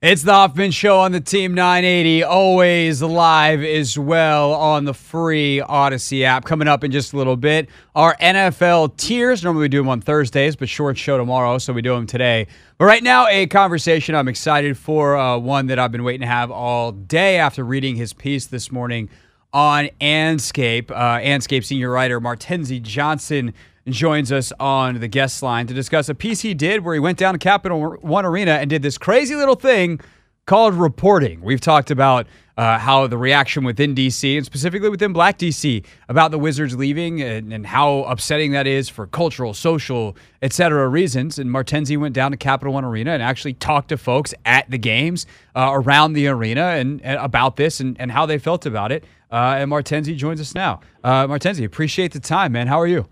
It's the Hoffman Show on the Team 980, always live as well on the free Audacy app. Coming up in just a little bit, our NFL tiers. Normally we do them on Thursdays, but short show tomorrow, so we do them today. But right now, a conversation I'm excited for, uh, one that I've been waiting to have all day after reading his piece this morning on Andscape. Uh, Andscape senior writer Martenzie Johnson joins us on the guest line to discuss a piece he did where he went down to Capital One Arena and did this crazy little thing called reporting. We've talked about uh, how the reaction within DC and specifically within Black DC about the Wizards leaving and, and how upsetting that is for cultural, social, etc. reasons. And Martenzie went down to Capital One Arena and actually talked to folks at the games uh, around the arena and, and, about this and, and how they felt about it. Uh, and Martenzie joins us now. Uh, Martenzie, appreciate the time, man. How are you?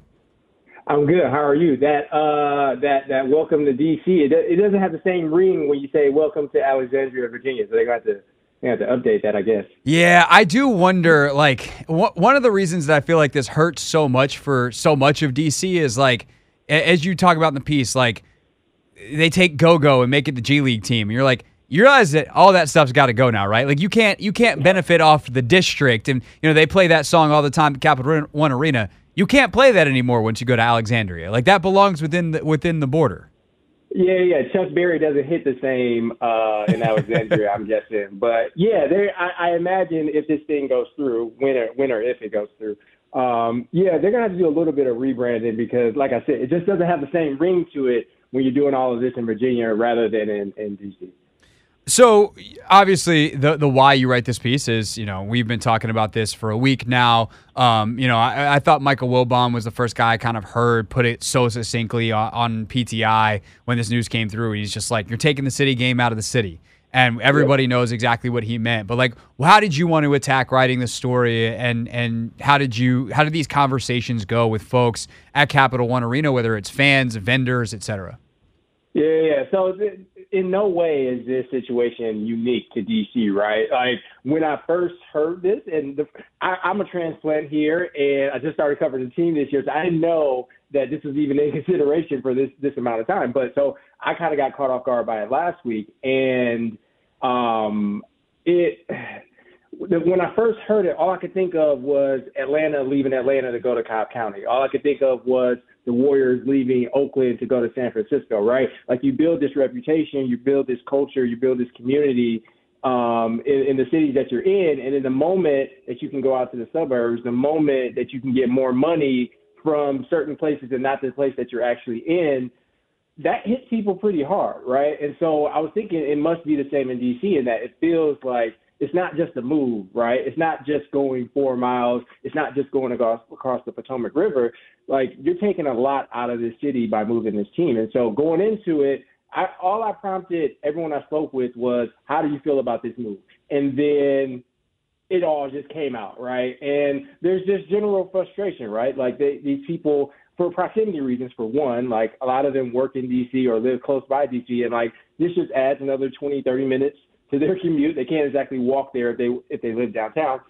I'm good. How are you? That uh, that that welcome to DC. It, it doesn't have the same ring when you say welcome to Alexandria, Virginia. So they got to they have to update that, I guess. Yeah, I do wonder. Like one of the reasons that I feel like this hurts so much for so much of DC is like, as you talk about in the piece, like they take Go Go and make it the G League team. And you're like, you realize that all that stuff's got to go now, right? Like you can't you can't benefit off the district, and you know they play that song all the time at Capital One Arena you can't play that anymore once you go to Alexandria. Like that belongs within the, within the border. Yeah, yeah. Chuck Berry doesn't hit the same uh, in Alexandria, I'm guessing. But yeah, there. I, I imagine if this thing goes through, when or when or if it goes through, um, yeah, they're gonna have to do a little bit of rebranding because, like I said, it just doesn't have the same ring to it when you're doing all of this in Virginia rather than in, in DC. So obviously, the the why you write this piece is you know we've been talking about this for a week now. Um, you know, I, I, thought Michael Wilbon was the first guy I kind of heard put it so succinctly on, on, PTI when this news came through. He's just like, "You're taking the city game out of the city," and everybody knows exactly what he meant. But like, well, how did you want to attack writing the story, and and how did you how did these conversations go with folks at Capital One Arena, whether it's fans, vendors, etc. Yeah, yeah. So. Th- in no way is this situation unique to DC, right? Like when I first heard this, and the, I, I'm a transplant here, and I just started covering the team this year, so I didn't know that this was even in consideration for this this amount of time. But so I kind of got caught off guard by it last week, and um, it when I first heard it, all I could think of was Atlanta leaving Atlanta to go to Cobb County. All I could think of was the Warriors leaving Oakland to go to San Francisco, right? Like you build this reputation, you build this culture, you build this community um, in, in the cities that you're in, and in the moment that you can go out to the suburbs, the moment that you can get more money from certain places and not the place that you're actually in, that hits people pretty hard, right? And so I was thinking it must be the same in DC in that it feels like it's not just a move, right? It's not just going four miles. It's not just going across, across the Potomac River. Like you're taking a lot out of this city by moving this team. And so going into it, I, all I prompted everyone I spoke with was, how do you feel about this move? And then it all just came out, right? And there's just general frustration, right? Like they, these people, for proximity reasons, for one, like a lot of them work in DC or live close by DC, and like this just adds another 20, 30 minutes to their commute. They can't exactly walk there if they if they live downtown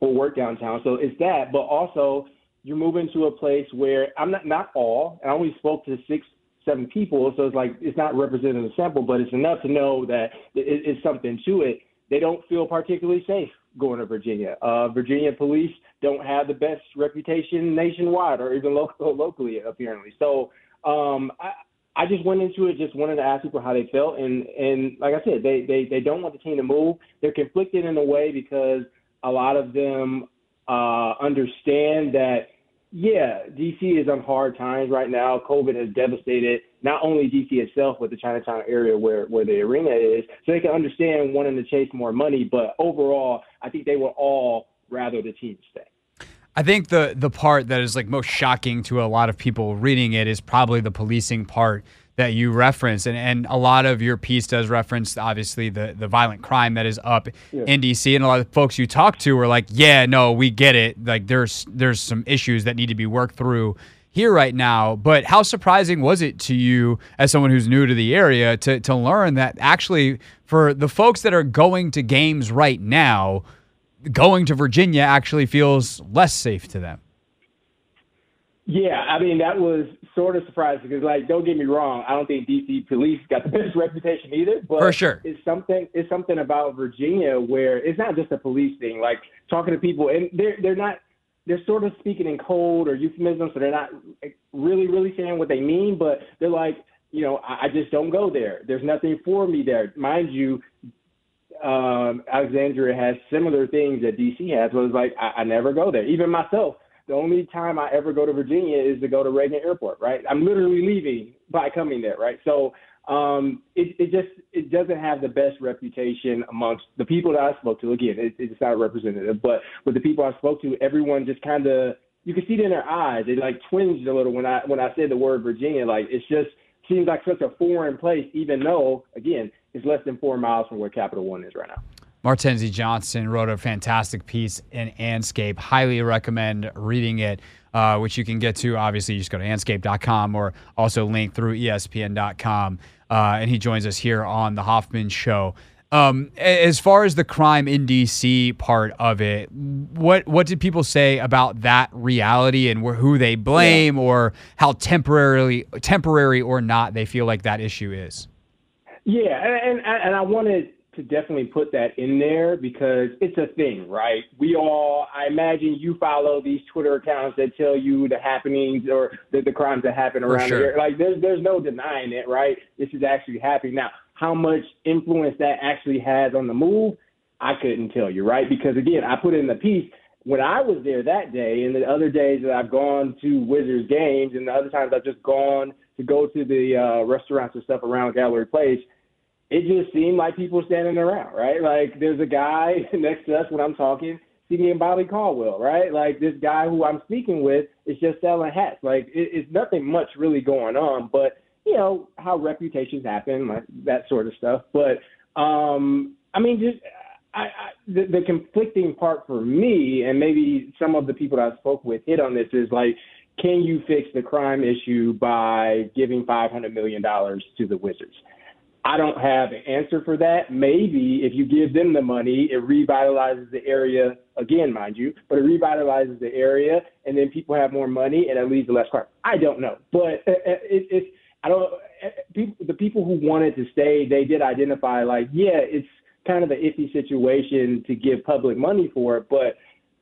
or work downtown. So it's that, but also you're moving to a place where I'm not not all. And I only spoke to six seven people, so it's like it's not representing the sample, but it's enough to know that it, it's something to it. They don't feel particularly safe going to Virginia. Uh, Virginia police don't have the best reputation nationwide or even local, locally, apparently. So um, I, I just went into it just wanted to ask people how they felt, and and like I said, they they they don't want the team to move. They're conflicted in a way because a lot of them uh, understand that yeah, DC is on hard times right now. COVID has devastated not only DC itself, but the Chinatown area where where the arena is. So they can understand wanting to chase more money, but overall, I think they will all rather the team stay. I think the the part that is like most shocking to a lot of people reading it is probably the policing part that you reference and, and a lot of your piece does reference obviously the, the violent crime that is up yeah. in DC and a lot of folks you talk to are like yeah no we get it. Like there's there's some issues that need to be worked through here right now. But how surprising was it to you as someone who's new to the area to to learn that actually for the folks that are going to games right now going to Virginia actually feels less safe to them. Yeah, I mean that was sort of surprising because, like, don't get me wrong, I don't think DC police got the best reputation either. But for sure, it's something. It's something about Virginia where it's not just a police thing. Like talking to people, and they're they're not. They're sort of speaking in code or euphemism, so they're not really really saying what they mean. But they're like, you know, I, I just don't go there. There's nothing for me there, mind you. Um, Alexandria has similar things that DC has, but it's like I, I never go there. Even myself, the only time I ever go to Virginia is to go to Reagan Airport, right? I'm literally leaving by coming there, right? So um, it, it just it doesn't have the best reputation amongst the people that I spoke to. Again, it, it's not representative, but with the people I spoke to, everyone just kind of you can see it in their eyes. They like twinged a little when I when I said the word Virginia. Like it's just seems like such a foreign place, even though again it's less than four miles from where Capital One is right now. Martenzie Johnson wrote a fantastic piece in Andscape. Highly recommend reading it, uh, which you can get to. Obviously, you just go to andscape.com or also link through ESPN.com. Uh, and he joins us here on the Hoffman Show. Um, as far as the crime in DC part of it, what what did people say about that reality and wh- who they blame, yeah. or how temporarily temporary or not they feel like that issue is? Yeah, and and, and I wanted to definitely put that in there because it's a thing, right? We all, I imagine you follow these Twitter accounts that tell you the happenings or the, the crimes that happen around sure. here. Like, there's there's no denying it, right? This is actually happening now. How much influence that actually has on the move, I couldn't tell you, right? Because again, I put in the piece when I was there that day, and the other days that I've gone to Wizards games, and the other times I've just gone to go to the uh, restaurants and stuff around Gallery Place it just seemed like people standing around, right? Like there's a guy next to us when I'm talking, see me and Bobby Caldwell, right? Like this guy who I'm speaking with is just selling hats. Like it, it's nothing much really going on, but you know how reputations happen, like that sort of stuff. But um, I mean, just I, I, the, the conflicting part for me, and maybe some of the people that I spoke with hit on this, is like, can you fix the crime issue by giving five hundred million dollars to the Wizards? I don't have an answer for that. Maybe if you give them the money, it revitalizes the area again, mind you, but it revitalizes the area, and then people have more money, and it leads to less crime. I don't know, but it, it, it's I don't. Uh, people, the people who wanted to stay, they did identify like, yeah, it's kind of an iffy situation to give public money for it, but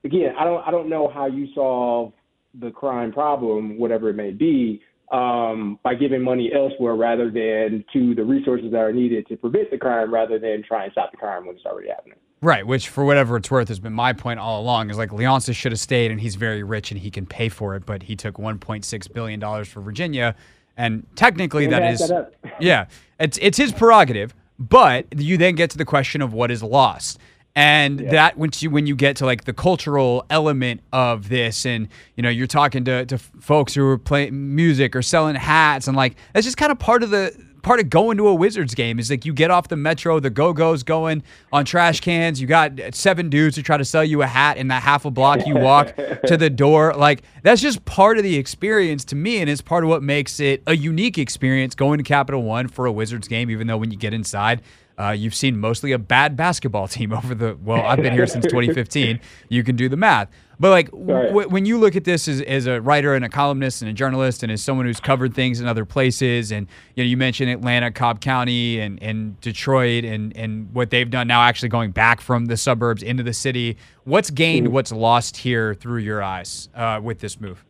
again, I don't I don't know how you solve the crime problem, whatever it may be um, by giving money elsewhere rather than to the resources that are needed to prevent the crime rather than try and stop the crime when it's already happening. Right, which for whatever it's worth has been my point all along is like Leonsis should have stayed and he's very rich and he can pay for it, but he took 1.6 billion dollars for Virginia, and technically that is that yeah, it's it's his prerogative. But you then get to the question of what is lost and yeah. that once you when you get to like the cultural element of this and you know you're talking to, to folks who are playing music or selling hats and like that's just kind of part of the part of going to a wizards game is like you get off the metro the go-go's going on trash cans you got seven dudes who try to sell you a hat in that half a block you walk to the door like that's just part of the experience to me and it's part of what makes it a unique experience going to capital one for a wizards game even though when you get inside uh, you've seen mostly a bad basketball team over the well. I've been here since 2015. You can do the math, but like w- when you look at this as, as a writer and a columnist and a journalist and as someone who's covered things in other places, and you know you mentioned Atlanta, Cobb County, and, and Detroit, and and what they've done now, actually going back from the suburbs into the city. What's gained? Mm. What's lost here through your eyes uh, with this move?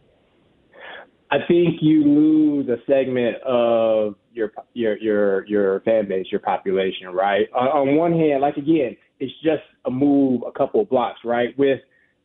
I think you lose a segment of your your your your fan base, your population, right? On, on one hand, like again, it's just a move a couple of blocks, right? With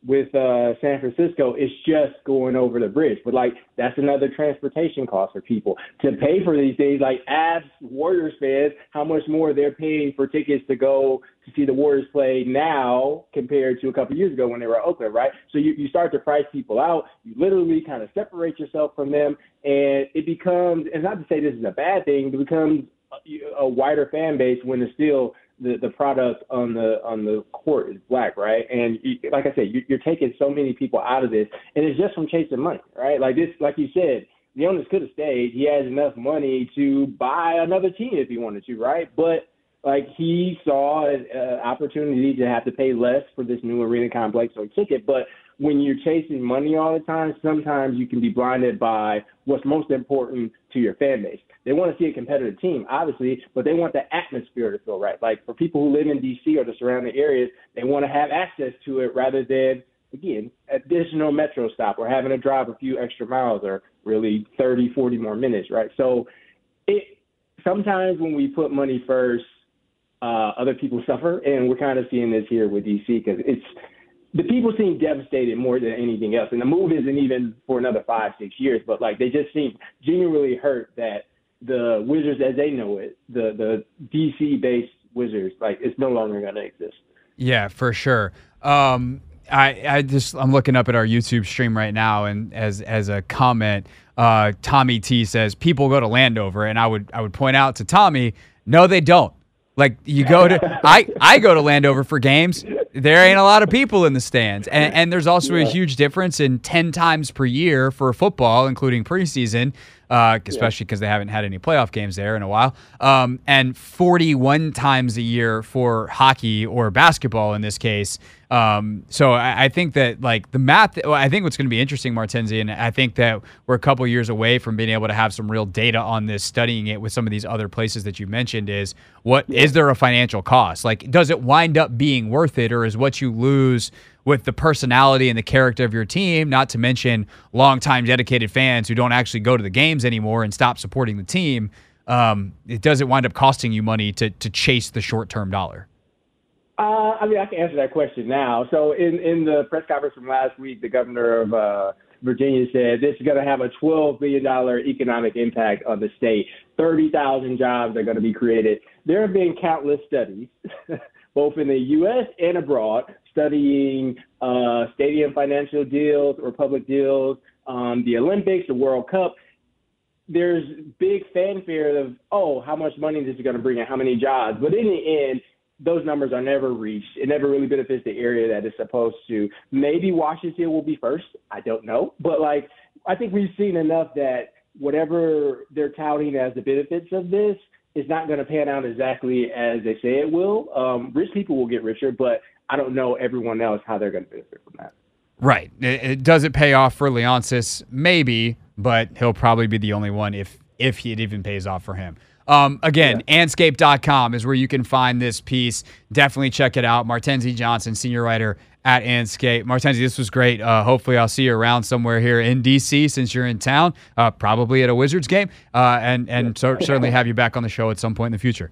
with uh, San Francisco, it's just going over the bridge. But like that's another transportation cost for people to pay for these things. Like ask Warriors fans how much more they're paying for tickets to go to see the Warriors play now compared to a couple years ago when they were at Oakland, right? So you, you start to price people out. You literally kind of separate yourself from them, and it becomes. And not to say this is a bad thing, it becomes a, a wider fan base when it's still the the product on the on the court is black, right? And you, like I said, you, you're taking so many people out of this, and it's just from chasing money, right? Like this, like you said, Leonsis could have stayed. He has enough money to buy another team if he wanted to, right? But like he saw an uh, opportunity to have to pay less for this new arena complex, took it. But when you're chasing money all the time, sometimes you can be blinded by what's most important to your fan base. They want to see a competitive team, obviously, but they want the atmosphere to feel right. Like for people who live in D.C. or the surrounding areas, they want to have access to it rather than, again, additional metro stop or having to drive a few extra miles or really 30, 40 more minutes, right? So it sometimes when we put money first, uh, other people suffer, and we're kind of seeing this here with DC because it's the people seem devastated more than anything else, and the move isn't even for another five, six years, but like they just seem genuinely hurt that the Wizards, as they know it, the the DC based Wizards, like it's no longer going to exist. Yeah, for sure. Um, I, I just I'm looking up at our YouTube stream right now, and as as a comment, uh, Tommy T says people go to Landover, and I would I would point out to Tommy, no, they don't. Like you go to I I go to Landover for games. There ain't a lot of people in the stands, and, and there's also a huge difference in ten times per year for football, including preseason uh, especially because they haven't had any playoff games there in a while. Um, and 41 times a year for hockey or basketball in this case. Um, so I, I, think that like the math, I think what's going to be interesting, Martenzie, and I think that we're a couple years away from being able to have some real data on this, studying it with some of these other places that you mentioned. Is what is there a financial cost? Like, does it wind up being worth it, or is what you lose? With the personality and the character of your team, not to mention longtime dedicated fans who don't actually go to the games anymore and stop supporting the team, um, it doesn't wind up costing you money to, to chase the short term dollar? Uh, I mean, I can answer that question now. So, in, in the press conference from last week, the governor of uh, Virginia said this is going to have a $12 billion economic impact on the state. 30,000 jobs are going to be created. There have been countless studies, both in the U.S. and abroad, studying uh, stadium financial deals or public deals, um, the Olympics, the World Cup. There's big fanfare of, oh, how much money this is going to bring in, how many jobs. But in the end, those numbers are never reached. It never really benefits the area that it's supposed to. Maybe Washington will be first. I don't know. But like, I think we've seen enough that whatever they're touting as the benefits of this is not going to pan out exactly as they say it will. Um, rich people will get richer, but I don't know everyone else how they're going to benefit from that. Right. It, it, does it pay off for Leonsis? Maybe, but he'll probably be the only one if if it even pays off for him. Um, again, yeah. Andscape.com is where you can find this piece. Definitely check it out. Martenzie Johnson, senior writer at Andscape. Martenzie, this was great. Uh, hopefully, I'll see you around somewhere here in DC since you're in town, uh, probably at a Wizards game, uh, and and so, certainly have you back on the show at some point in the future.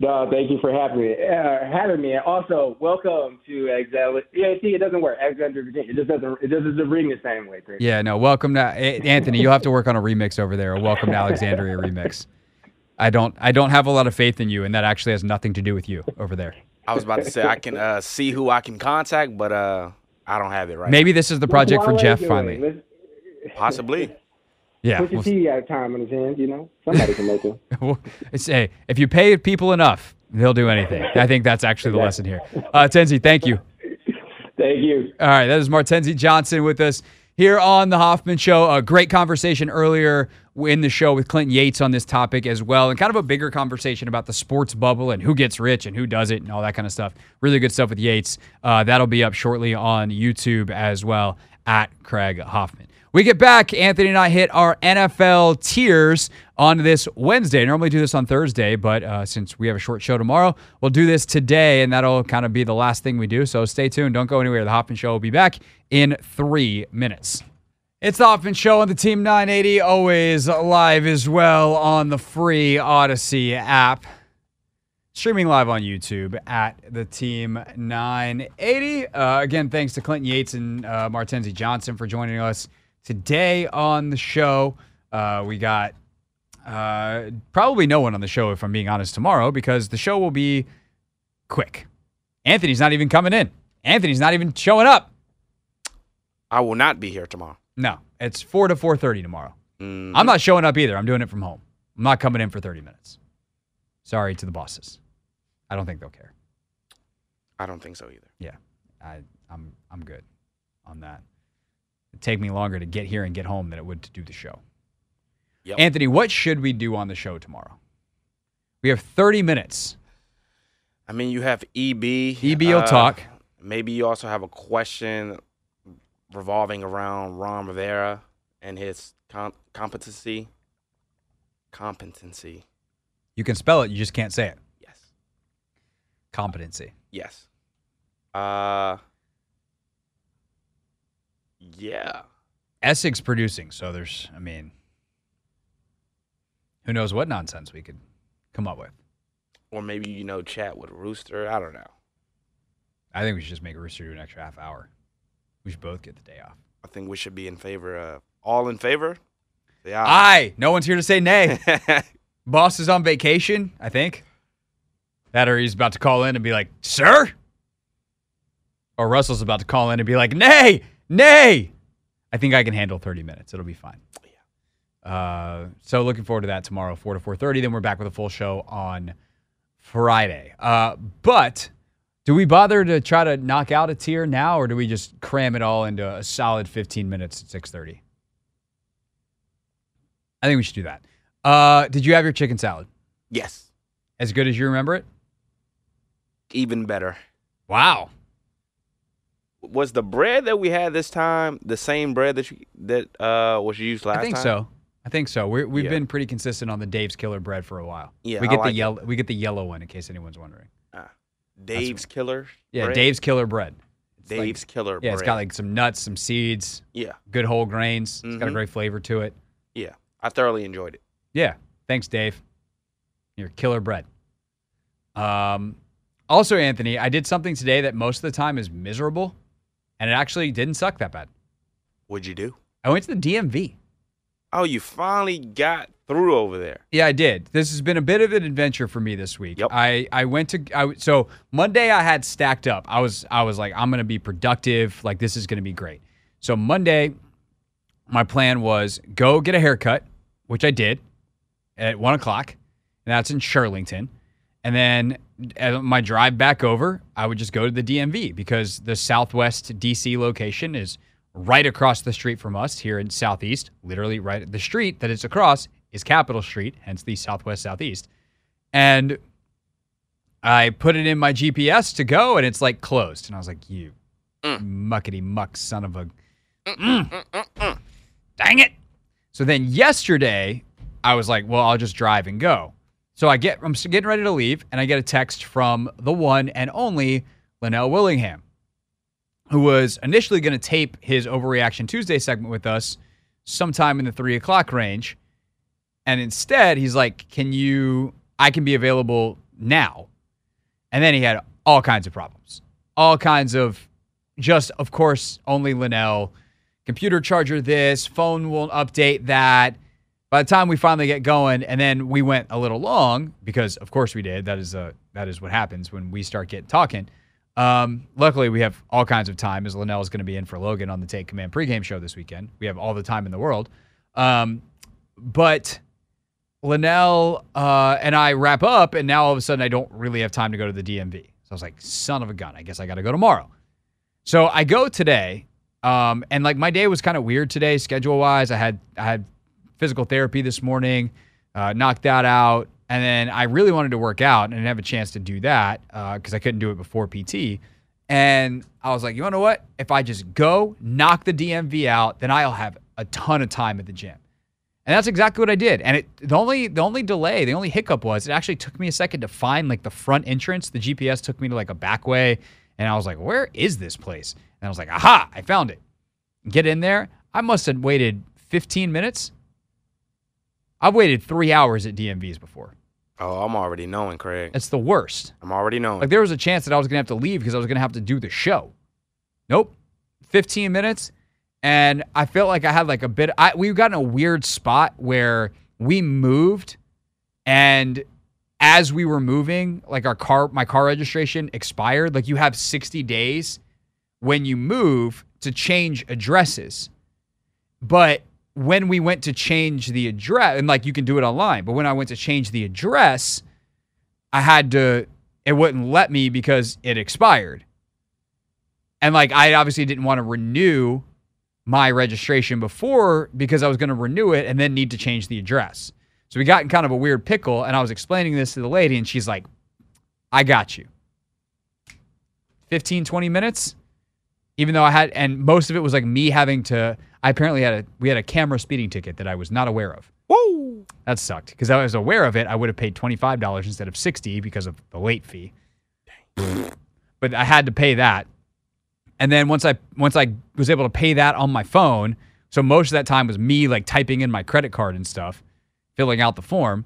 No, thank you for having me. Uh, having me, and also welcome to Alexander. Yeah, see, it doesn't work. Alexander, Virginia. It just doesn't. It doesn't ring the same way. Chris. Yeah, no. Welcome to Anthony. You'll have to work on a remix over there. A welcome to Alexandria remix. I don't. I don't have a lot of faith in you, and that actually has nothing to do with you over there. I was about to say I can uh, see who I can contact, but uh, I don't have it right. Maybe now. this is the project for Jeff finally. Possibly. Yeah. Put your TV out of time in his hands, you know? Somebody can make him. well, hey, if you pay people enough, they'll do anything. I think that's actually the lesson here. Uh, Tenzi, thank you. Thank you. All right, that is Martenzie Johnson with us here on the Hoffman Show. A great conversation earlier in the show with Clinton Yates on this topic as well, and kind of a bigger conversation about the sports bubble and who gets rich and who doesn't and all that kind of stuff. Really good stuff with Yates. Uh, that'll be up shortly on YouTube as well at Craig Hoffman. We get back. Anthony and I hit our NFL tiers on this Wednesday. normally do this on Thursday, but uh, since we have a short show tomorrow, we'll do this today, and that'll kind of be the last thing we do. So stay tuned. Don't go anywhere. The Hoffman Show will be back in three minutes. It's the Hoffman Show on the Team 980, always live as well on the free Audacy app. Streaming live on YouTube at the Team 980. Uh, again, thanks to Clinton Yates and uh, Martenzie Johnson for joining us Today on the show, uh, we got uh, probably no one on the show, if I'm being honest, tomorrow because the show will be quick. Anthony's not even coming in. Anthony's not even showing up. I will not be here tomorrow. No, it's four to four thirty tomorrow. Mm-hmm. I'm not showing up either. I'm doing it from home. I'm not coming in for 30 minutes. Sorry to the bosses. I don't think they'll care. I don't think so either. Yeah, I, I'm I'm good on that take me longer to get here and get home than it would to do the show. Yep. Anthony, what should we do on the show tomorrow? We have 30 minutes. I mean, you have EB. EB will uh, talk. Maybe you also have a question revolving around Ron Rivera and his com- competency. Competency. You can spell it, you just can't say it. Yes. Competency. Yes. Uh. Yeah. Essex producing, so there's, I mean, who knows what nonsense we could come up with. Or maybe you know chat with Rooster. I don't know. I think we should just make Rooster do an extra half hour. We should both get the day off. I think we should be in favor of all in favor. Yeah. Aye. No one's here to say nay. Boss is on vacation, I think. That or he's about to call in and be like, sir? Or Russell's about to call in and be like, nay, nay. I think I can handle 30 minutes. It'll be fine. Uh, so looking forward to that tomorrow, 4 to 4.30. Then we're back with a full show on Friday. Uh, but do we bother to try to knock out a tier now, or do we just cram it all into a solid 15 minutes at 6.30? I think we should do that. Uh, did you have your chicken salad? yes. As good as you remember it? Even better. Wow. Was the bread that we had this time the same bread that you, that uh was used last time? I think time? so. I think so. We're, we've Yeah. been pretty consistent on the Dave's Killer bread for a while. Yeah, we I get like the it. yellow. We get the yellow one in case anyone's wondering. Ah, Dave's Killer. Yeah, bread? Dave's Killer bread. It's like- Dave's Killer. yeah, bread. it's got like some nuts, some seeds, yeah, good whole grains. It's got a Mhm. great flavor to it. yeah. I thoroughly enjoyed it. Yeah. Thanks, Dave. Your killer bread. Um, also, Anthony, I did something today that most of the time is miserable, and it actually didn't suck that bad. What'd you do? I went to the DMV. Oh, you finally got through over there. Yeah, I did. This has been a bit of an adventure for me this week. Yep. I I went to I so Monday I had stacked up. I was I was like I'm gonna be productive. Like this is gonna be great. So Monday, my plan was go get a haircut, which I did at one o'clock, and that's in Shirlington. And then uh, my drive back over, I would just go to the DMV because the Southwest DC location is right across the street from us here in Southeast. Literally, right at the street that it's across is Capitol Street, hence the Southwest Southeast. And I put it in my GPS to go, and it's like closed. And I was like, "You mm. muckety muck son of a mm, mm, mm. dang it!" So then yesterday, I was like, "Well, I'll just drive and go." So I get I'm getting ready to leave, and I get a text from the one and only Linnell Willingham, who was initially going to tape his Overreaction Tuesday segment with us sometime in the three o'clock range, and instead he's like, "Can you? I can be available now." And then he had all kinds of problems, all kinds of just, of course, only Linnell. Computer charger this, phone won't update that. By the time we finally get going, and then we went a little long because, of course, we did. That is uh, that is what happens when we start getting talking. Um, luckily, we have all kinds of time as Linnell is going to be in for Logan on the Take Command pregame show this weekend. We have all the time in the world. Um, but Linnell uh, and I wrap up, and now all of a sudden I don't really have time to go to the DMV. So I was like, son of a gun, I guess I got to go tomorrow. So I go today, um, and like my day was kind of weird today, schedule wise. I had I had physical therapy this morning, uh, knocked that out, and then I really wanted to work out and didn't have a chance to do that because I couldn't do it before PT. And I was like, you know what? If I just go knock the DMV out, then I'll have a ton of time at the gym. And that's exactly what I did. And it the only the only delay, the only hiccup was it actually took me a second to find like the front entrance. The GPS took me to like a back way, and I was like, "Where is this place?" And I was like, "Aha! I found it." Get in there. I must have waited 15 minutes. I've waited three hours at DMVs before. Oh, I'm already knowing, Craig. It's the worst. I'm already knowing. Like there was a chance that I was gonna have to leave because I was gonna have to do the show. Nope. 15 minutes. And I felt like I had like a bit I we got in a weird spot where we moved and as we were moving, like our car my car registration expired. Like you have 60 days when you move to change addresses. But when we went to change the address, and like you can do it online, but when I went to change the address, I had to, it wouldn't let me because it expired. And like I obviously didn't want to renew my registration before because I was going to renew it and then need to change the address. So we got in kind of a weird pickle, and I was explaining this to the lady, and she's like, I got you. 15, 20 minutes, Even though I had, and most of it was like me having to. I apparently had a we had a camera speeding ticket that I was not aware of. Woo! That sucked because I was aware of it. I would have paid twenty five dollars instead of sixty because of the late fee. but I had to pay that, and then once I once I was able to pay that on my phone, so most of that time was me like typing in my credit card and stuff, filling out the form.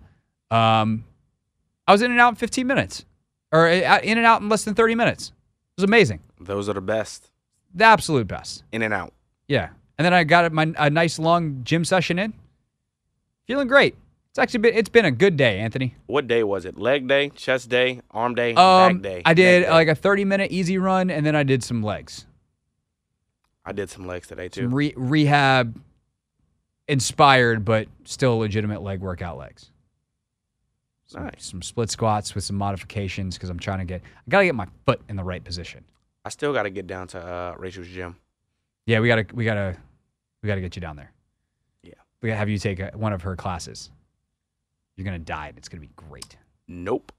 Um, I was in and out in fifteen minutes, or uh, in and out in less than thirty minutes. It was amazing, Those are the best. The absolute best. In and out. Yeah, and then I got my a nice long gym session in. Feeling great. It's actually been it's been a good day, Anthony. What day was it? Leg day, chest day, arm day, Um, back day. I did day? like a 30 minute easy run, and then I did some legs, I did some legs today too. some re- rehab inspired, but still legitimate leg workout legs. Some, Nice. some split squats with some modifications because I'm trying to get I gotta get my foot in the right position. I still got to get down to uh, Rachel's gym. Yeah, we gotta we gotta we gotta get you down there. Yeah. we gotta have you take a, one of her classes. You're gonna die, it's gonna be great. Nope.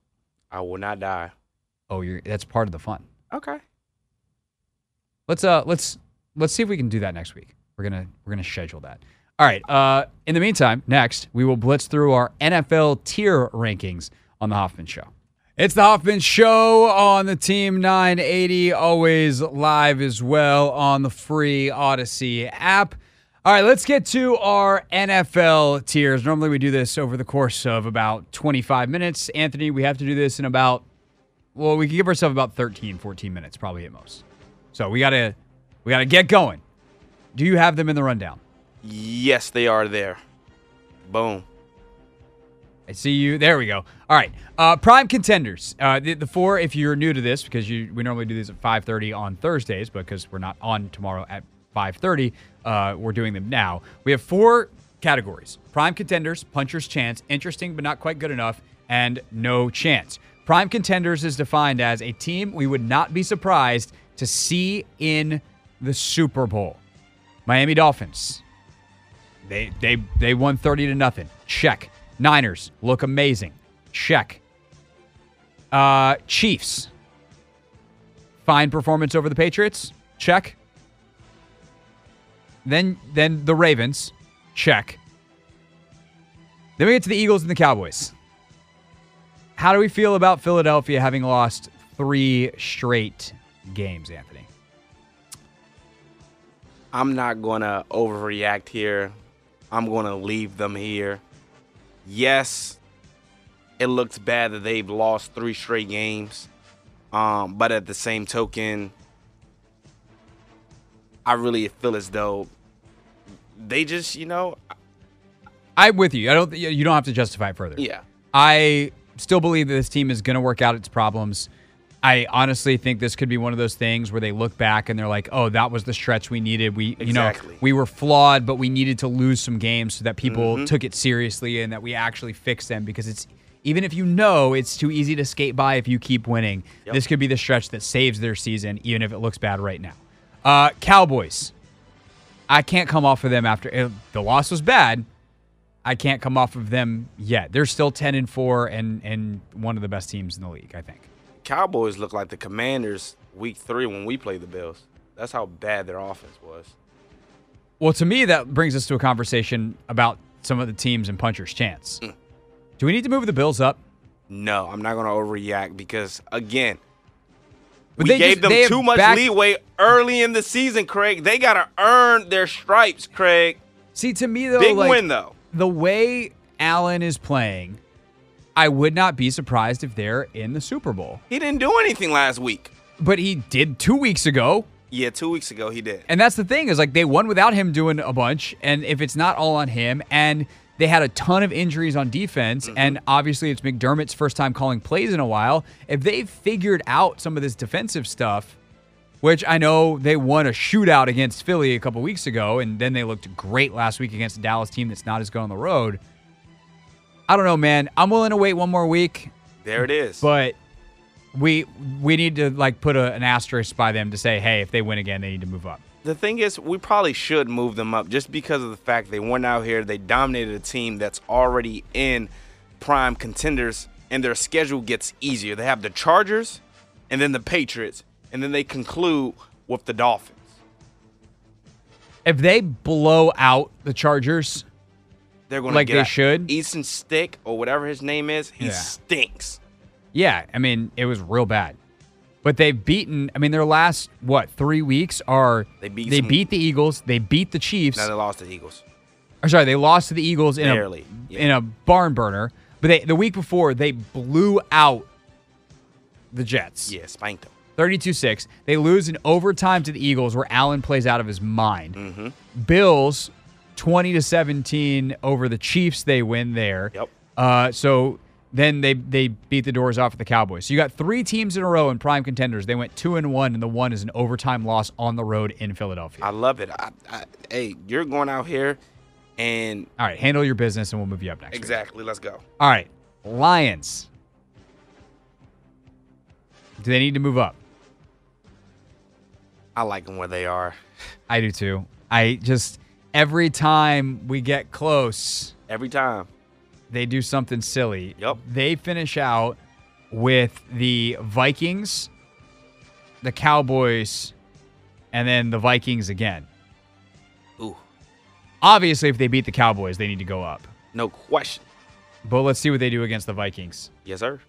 I will not die. Oh, you're that's part of the fun. Okay. Let's uh let's let's see if we can do that next week. We're gonna we're gonna schedule that. All right. Uh, in the meantime, next we will blitz through our NFL tier rankings on the Hoffman Show. It's the Hoffman Show on the Team 980, always live as well on the free Audacy app. All right, let's get to our NFL tiers. Normally we do this over the course of about 25 minutes. Anthony, we have to do this in about, well, we can give ourselves about 13, 14 minutes, probably at most. So we gotta we gotta get going. Do you have them in the rundown? Yes, they are there. Boom. I see you. There we go. All right. Uh, prime contenders. Uh, the, the four, if you're new to this, because you, we normally do these at 5.30 on Thursdays, but because we're not on tomorrow at 5.30, uh, we're doing them now. We have four categories. Prime contenders, puncher's chance, interesting but not quite good enough, and no chance. Prime contenders is defined as a team we would not be surprised to see in the Super Bowl. Miami Dolphins, they they they won 30 to nothing. Check. Niners look amazing. Check. Uh Chiefs. Fine performance over the Patriots. Check. Then then the Ravens. Check. Then we get to the Eagles and the Cowboys. How do we feel about Philadelphia having lost 3 straight games, Anthony? I'm not going to overreact here. I'm going to leave them here. Yes, it looks bad that they've lost three straight games. Um, but at the same token, I really feel as though they just, you know, I'm with you. I don't you don't have to justify it further. yeah. I still believe that this team is going to work out its problems. I honestly think this could be one of those things where they look back and they're like, "Oh, that was the stretch we needed. We, you know, we were flawed, but we needed to lose some games so that people Mm-hmm. took it seriously and that we actually fixed them because it's even if you know it's too easy to skate by if you keep winning. Yep. This could be the stretch that saves their season even if it looks bad right now. Uh Cowboys. I can't come off of them after eh, the loss was bad. I can't come off of them yet. They're still 10 and 4 and and one of the best teams in the league, I think. Cowboys look like the Commanders week three when we played the Bills. That's how bad their offense was. Well, to me that brings us to a conversation about some of the teams and puncher's chance. Mm. Do we need to move the Bills up? No, I'm not going to overreact because, again, But we gave just- them too much back- leeway early in the season, Craig. They got to earn their stripes, Craig. See, to me though, Big like, win, though. the way Allen is playing, I would not be surprised if they're in the Super Bowl. He didn't do anything last week. But he did 2 weeks ago. Yeah, two weeks ago he did. And that's the thing is like they won without him doing a bunch, and if it's not all on him, and they had a ton of injuries on defense, mm-hmm. and obviously it's McDermott's first time calling plays in a while. If they've figured out some of this defensive stuff, which I know they won a shootout against Philly a couple weeks ago, and then they looked great last week against a Dallas team that's not as good on the road. I don't know, man. I'm willing to wait one more week, There it is. but we we need to like put a, an asterisk by them to say, hey, if they win again, they need to move up. the thing is, we probably should move them up just because of the fact they went out here, they dominated a team that's already in prime contenders, and their schedule gets easier. They have the Chargers, and then the Patriots, and then they conclude with the Dolphins. If they blow out the Chargers, They're going to Like get they at should? Easton Stick or whatever his name is. He Yeah. stinks. yeah, I mean, it was real bad. But they've beaten, I mean, their last, what, three weeks are. They beat They some- beat the Eagles. They beat the Chiefs. Now they lost to the Eagles. or sorry, they lost to the Eagles in Barely, a yeah. in a barn burner. But they, the week before, they blew out the Jets. Yeah, spanked them. 32-6. They lose in overtime to the Eagles where Allen plays out of his mind. Mm-hmm. Bills 20 to 17 over the Chiefs they win there. Yep. Uh, so then they they beat the doors off of the Cowboys. So you got three teams in a row in prime contenders. They went 2 and 1 and the one is an overtime loss on the road in Philadelphia. I love it. I, I, hey, you're going out here and All right, handle your business and we'll move you up next. week. exactly. Let's go. All right. Lions. Do they need to move up? I like them where they are. I do too. I just every time we get close, Every time. they do something silly. Yup. They finish out with the Vikings, the Cowboys, and then the Vikings again. Ooh, Obviously, if they beat the Cowboys, they need to go up. no question. But let's see what they do against the Vikings Yes, sir.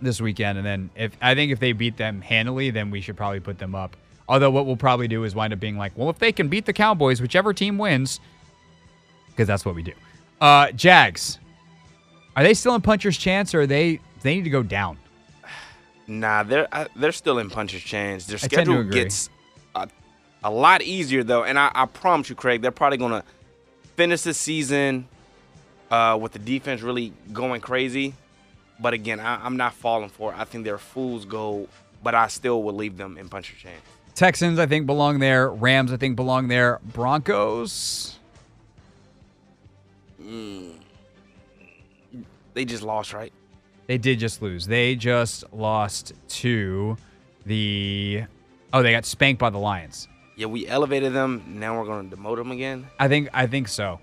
this weekend. And then if I think if they beat them handily, then we should probably put them up. Although what we'll probably do is wind up being like, well, if they can beat the Cowboys, whichever team wins, because that's what we do. Uh, Jags, are they still in puncher's chance, or are they they need to go down? Nah, they're uh, they're still in puncher's chance. Their I tend to schedule gets a, a lot easier though, and I, I promise you, Craig, they're probably gonna finish the season uh, with the defense really going crazy. But again, I, I'm not falling for it. I think they're fool's gold, but I still will leave them in puncher's chance. Texans, I think, belong there. Rams, I think, belong there. Broncos, mm. They just lost, right? they did just lose. They just lost to the. Oh, they got spanked by the Lions. Yeah, we elevated them. Now we're gonna demote them again. I think I think so.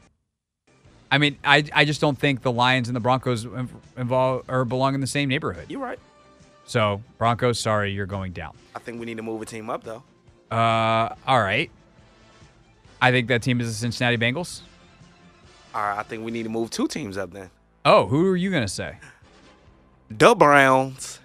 I mean, I I just don't think the Lions and the Broncos involve or belong in the same neighborhood. You're right. So Broncos, sorry, you're going down. I think we need to move a team up though. Uh, all right. I think that team is the Cincinnati Bengals. All right, I think we need to move two teams up then. Oh, who are you gonna say? The Browns.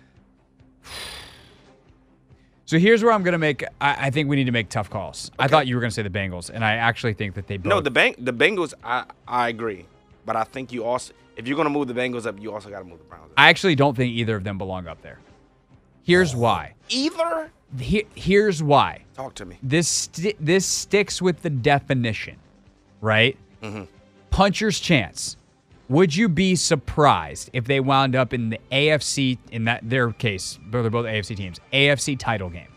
So here's where I'm gonna make. I, I think we need to make tough calls. I thought you were gonna say the Bengals, and I actually think that they both. No, the bank the Bengals. I I agree, but I think you also if you're gonna move the Bengals up, you also got to move the Browns. up. I actually don't think either of them belong up there. Here's why. Either. He- here's why. Talk to me. This sti- this sticks with the definition, right? Mm-hmm. Puncher's chance. Would you be surprised if they wound up in the AFC in that their case? They're both AFC teams. AFC title game.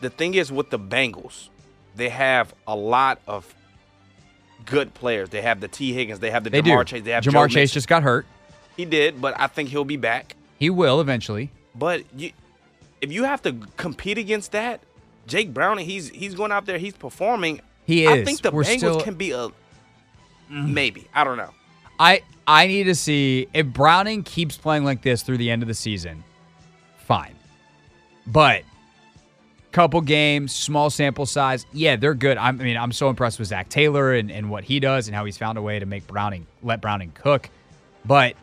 The thing is with the Bengals, they have a lot of good players. They have the Tee Higgins. They have the They Ja'Marr do. Chase. They have Ja'Marr Joe Chase just got hurt. He did, but I think he'll be back. He will eventually. But you, if you have to compete against that, Jake Browning, he's he's going out there, he's performing. He is. I think the We're Bengals still- can be a mm. maybe. I don't know. I I need to see if Browning keeps playing like this through the end of the season. Fine, but couple games, small sample size. Yeah, they're good. I'm, I mean, I'm so impressed with Zac Taylor and, and what he does and how he's found a way to make Browning let Browning cook. But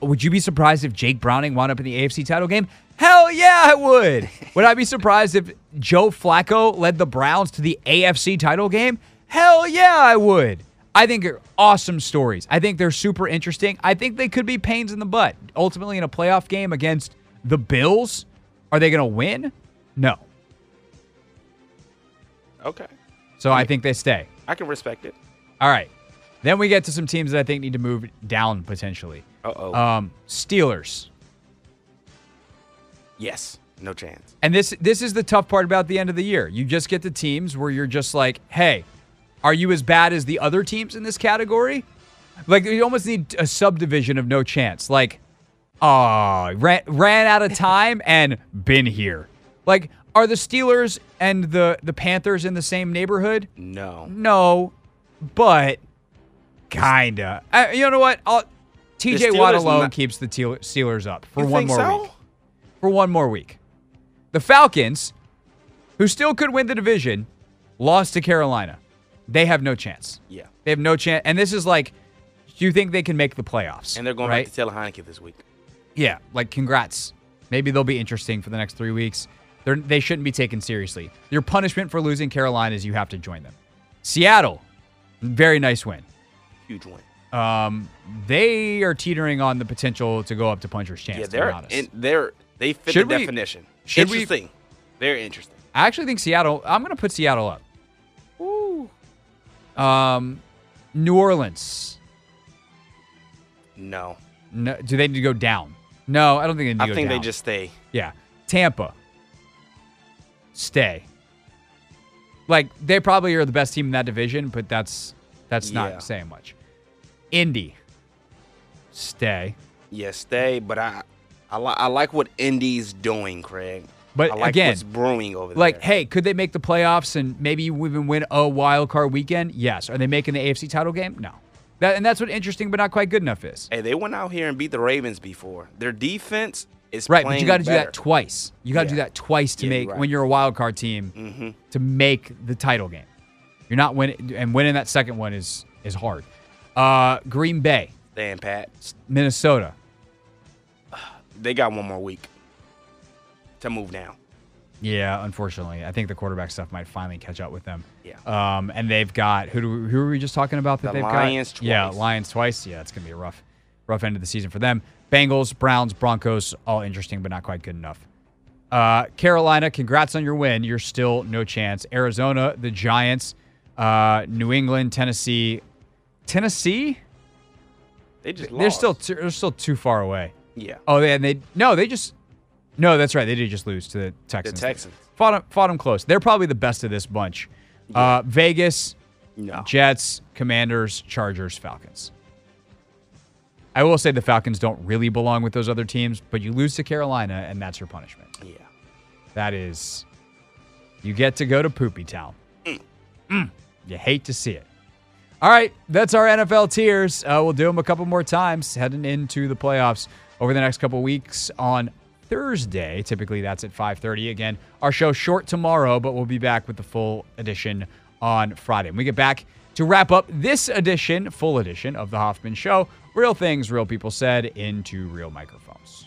would you be surprised if Jake Browning wound up in the AFC title game? Hell yeah, I would. would I be surprised if Joe Flacco led the Browns to the AFC title game? Hell yeah, I would. I think they're awesome stories. I think they're super interesting. I think they could be pains in the butt. Ultimately, in a playoff game against the Bills, are they going to win? No. Okay. So I think they stay. I can respect it. All right. Then we get to some teams that I think need to move down potentially. Uh oh. Um, Steelers. Yes. No chance. And this this is the tough part about the end of the year. You just get the teams where you're just like, hey, are you as bad as the other teams in this category? Like you almost need a subdivision of no chance. Like, oh, ran, ran out of time and been here. Like, are the Steelers and the the Panthers in the same neighborhood? No. No, but kinda. Uh, you know what? I'll, T.J. Watt alone not- keeps the Steelers up for You one more so? week. For one more week. The Falcons, who still could win the division, lost to Carolina. they have no chance. Yeah. They have no chance. And this is like, do you think they can make the playoffs? And they're going right? back to Taylor Heinicke this week. Yeah, like congrats. Maybe they'll be interesting for the next three weeks. They're, they shouldn't be taken seriously. Your punishment for losing Carolina is you have to join them. Seattle, very nice win. Huge win. Um, they are teetering on the potential to go up to puncher's chance. Yeah, to be they're honest. they're they fit Should the we- definition. should we- interesting. Very interesting. I actually think Seattle. I'm going to put Seattle up. Ooh. Um, New Orleans. No. No, do they need to go down? No, I don't think they need to I go think down. they just stay. Yeah. Tampa. Stay. Like they probably are the best team in that division, but that's that's Yeah. not saying much. Indy. Stay. Yeah, stay. But I, I, li- I like what Indy's doing, Craig. But I like again, what's brewing over there. Like, there. hey, could they make the playoffs and maybe even win a wild card weekend? Yes. Are they making the AFC title game? No. That and that's what interesting but not quite good enough is. Hey, they went out here and beat the Ravens before. Their defense is Right, but you got to do that twice. You got to do that twice to Yeah, make right. when you're a wild card team Mm-hmm. to make the title game. You're not winning, and winning that second one is is hard. Uh, Green Bay, Staying pat. Minnesota. They got one more week to move now. Yeah, unfortunately, I think the quarterback stuff might finally catch up with them. Yeah. Um, and they've got who? Do we, who were we just talking about that The they've Lions got? Yeah. Lions twice. Yeah, it's gonna be a rough, rough end of the season for them. Bengals, Browns, Broncos, all interesting, but not quite good enough. Uh, Carolina, congrats on your win. You're still no chance. Arizona, the Giants, uh, New England, Tennessee, Tennessee. They just They're lost. still too, they're still too far away. Yeah. Oh, they, and they no, they just no. That's right. They did just lose to the The Texans. Texans. fought them, fought them close. They're probably the best of this bunch. Uh, Vegas, No. Jets, Commanders, Chargers, Falcons. I will say the Falcons don't really belong with those other teams, but you lose to Carolina, and that's your punishment. Yeah. That is, you get to go to Poopy Town. Mm. You hate to see it. All right, that's our NFL tiers. Uh, we'll do them a couple more times heading into the playoffs over the next couple weeks on Thursday. Typically, that's at 5:30. Again, our show short tomorrow, but we'll be back with the full edition on Friday. When we get back to wrap up this edition, full edition of the Hoffman Show, real things, real people said into real microphones.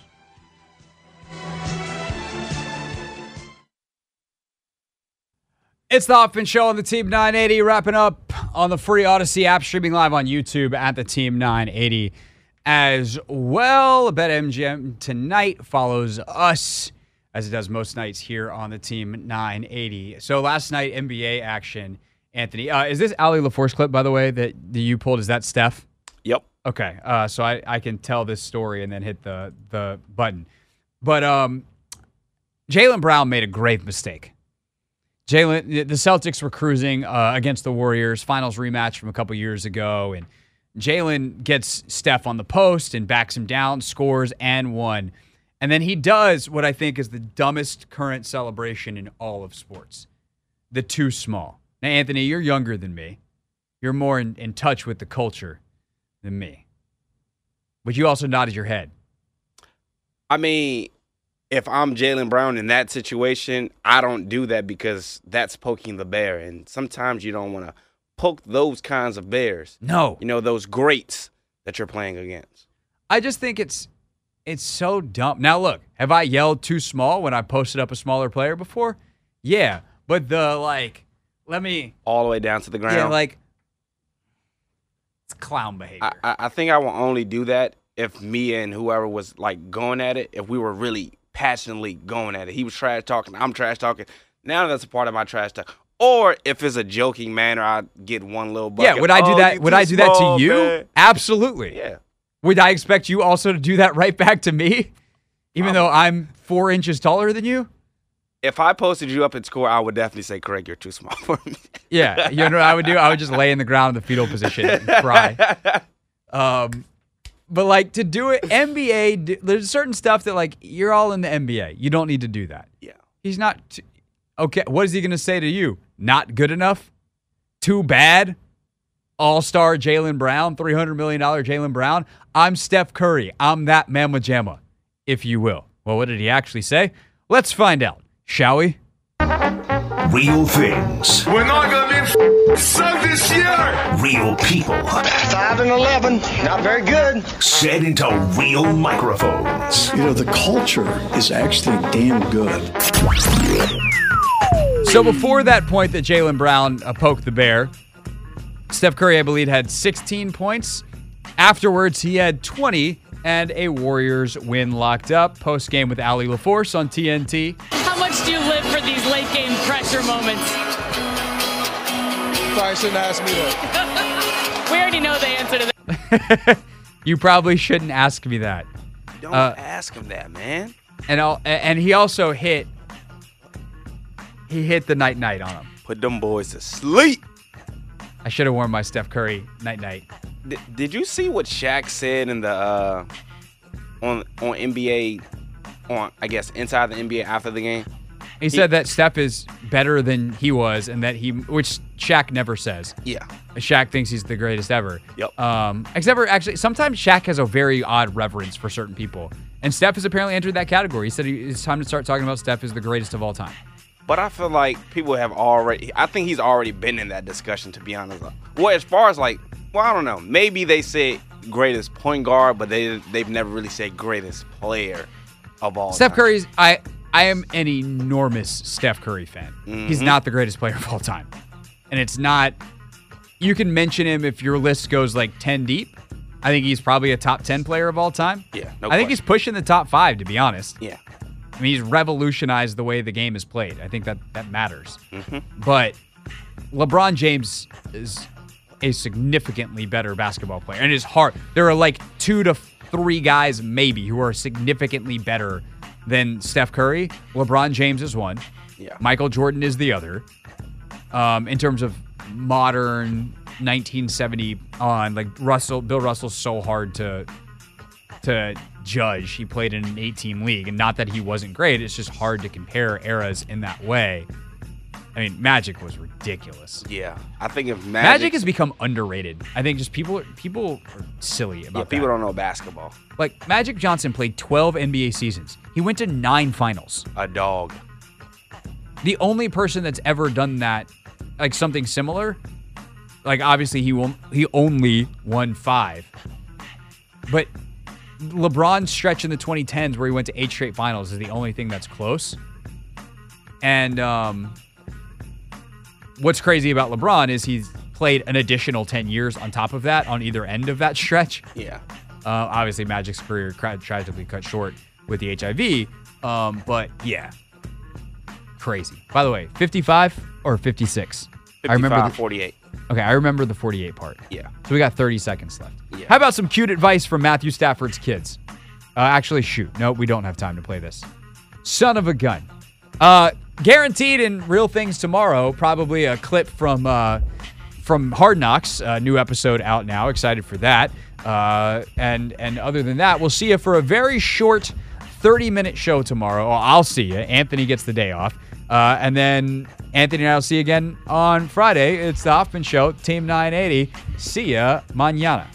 It's the Hoffman Show on the Team 980, wrapping up on the free Audacy app, streaming live on YouTube at the Team 980 as well. BetMGM tonight follows us as it does most nights here on the Team 980. So last night, NBA action. Anthony, uh, is this Allie LaForce clip, by the way, that, that you pulled? Is that Steph? Yep. Okay, uh, so I, I can tell this story and then hit the the button. But um, Jaylen Brown made a grave mistake. Jaylen, the Celtics were cruising uh, against the Warriors, finals rematch from a couple years ago, and Jaylen gets Steph on the post and backs him down, scores and one, and then he does what I think is the dumbest current celebration in all of sports: the too small. Now, Anthony, you're younger than me. You're more in, in touch with the culture than me. But you also nodded your head. I mean, if I'm Jaylen Brown in that situation, I don't do that because that's poking the bear. And sometimes you don't want to poke those kinds of bears. No. You know, those greats that you're playing against. I just think it's it's so dumb. Now look, have I yelled too small when I posted up a smaller player before? Yeah. But the like let me All the way down to the ground. Yeah, like it's clown behavior. I, I I think I will only do that if me and whoever was like going at it, if we were really passionately going at it. He was trash talking, I'm trash talking. Now that's a part of my trash talk. Or if it's a joking manner, I get one little bucket. yeah, would I do "Oh, that would I do that small, to you? man." Absolutely. Yeah. Would I expect you also to do that right back to me? Even Um, though I'm four inches taller than you? If I posted you up in score, I would definitely say, Craig, you're too small for me. Yeah, you know what I would do? I would just lay in the ground in the fetal position and cry. Um, but like to do it, NBA, there's certain stuff that like you're all in the NBA. You don't need to do that. Yeah. He's not t- okay. What is he gonna say to you? Not good enough? Too bad? All star Jaylen Brown, three hundred million dollar Jaylen Brown. I'm Steph Curry. I'm that Mama Jamma, if you will. Well, what did he actually say? Let's find out, shall we? Real things. We're not gonna be sucked this year. Real people. Five and eleven, not very good. Said into real microphones. You know, the culture is actually damn good. So before that point that Jaylen Brown uh, poked the bear, Steph Curry, I believe, had 16 points. Afterwards, he had 20 and a Warriors win locked up. Post game with Allie LaForce on TNT. How much do you live for these late game pressure moments? Probably shouldn't ask me that. We already know the answer to that. You probably shouldn't ask me that. Don't Uh, ask him that, man. And I'll, and he also hit he hit the night night on him. Put them boys to sleep. I should have worn my Steph Curry night night. Did, did you see what Shaq said in the uh, on on NBA on I guess inside the NBA after the game? He said that Steph is better than he was, and that he, which Shaq never says. Yeah. Shaq thinks he's the greatest ever. Yep. Um, except for actually, sometimes Shaq has a very odd reverence for certain people, and Steph has apparently entered that category. He said he, it's time to start talking about Steph as the greatest of all time. But I feel like people have already. I think he's already been in that discussion. To be honest, well, as far as like, well, I don't know. Maybe they say greatest point guard, but they they've never really said greatest player of all. Time. Steph time. Curry's, I, I am an enormous Steph Curry fan. He's Mm-hmm. not the greatest player of all time, and it's not. You can mention him if your list goes like ten deep. I think he's probably a top ten player of all time. Yeah, no I think he's pushing the top five, to be honest. Yeah. I mean, he's revolutionized the way the game is played. I think that that matters. Mm-hmm. But LeBron James is a significantly better basketball player, and it's hard. There are like two to three guys maybe who are significantly better than Steph Curry. LeBron James is one. Yeah. Michael Jordan is the other. Um, in terms of modern 1970 on, like Russell, Bill Russell's so hard to to judge. He played in an 18 league, and not that he wasn't great. It's just hard to compare eras in that way. I mean, Magic was ridiculous. Yeah. I think if Magic, Magic, has become underrated. I think just people people are silly about yeah, people that. don't know basketball. Like Magic Johnson played 12 NBA seasons. He went to nine finals. A dog. The only person that's ever done that, like something similar, like obviously he won, he only won five, but LeBron's stretch in the 2010s where he went to eight straight finals is the only thing that's close. And um, what's crazy about LeBron is he's played an additional 10 years on top of that on either end of that stretch. Yeah. Uh, obviously, Magic's career tra- tragically cut short with the HIV. Um, but yeah, crazy. By the way, 55 or 56? 55, I remember. The, 48. Okay, I remember the 48 part. Yeah. So we got 30 seconds left. Yeah. How about some cute advice from Matthew Stafford's kids? Uh, actually, shoot. No, we don't have time to play this. Son of a gun. Uh, guaranteed in Real Things tomorrow. Probably a clip from uh, from Hard Knocks. A new episode out now. Excited for that. Uh, and and other than that, we'll see you for a very short 30 minute show tomorrow. I'll see you. Anthony gets the day off. Uh, and then Anthony and I will see you again on Friday. It's the Hoffman Show, Team 980. See ya mañana.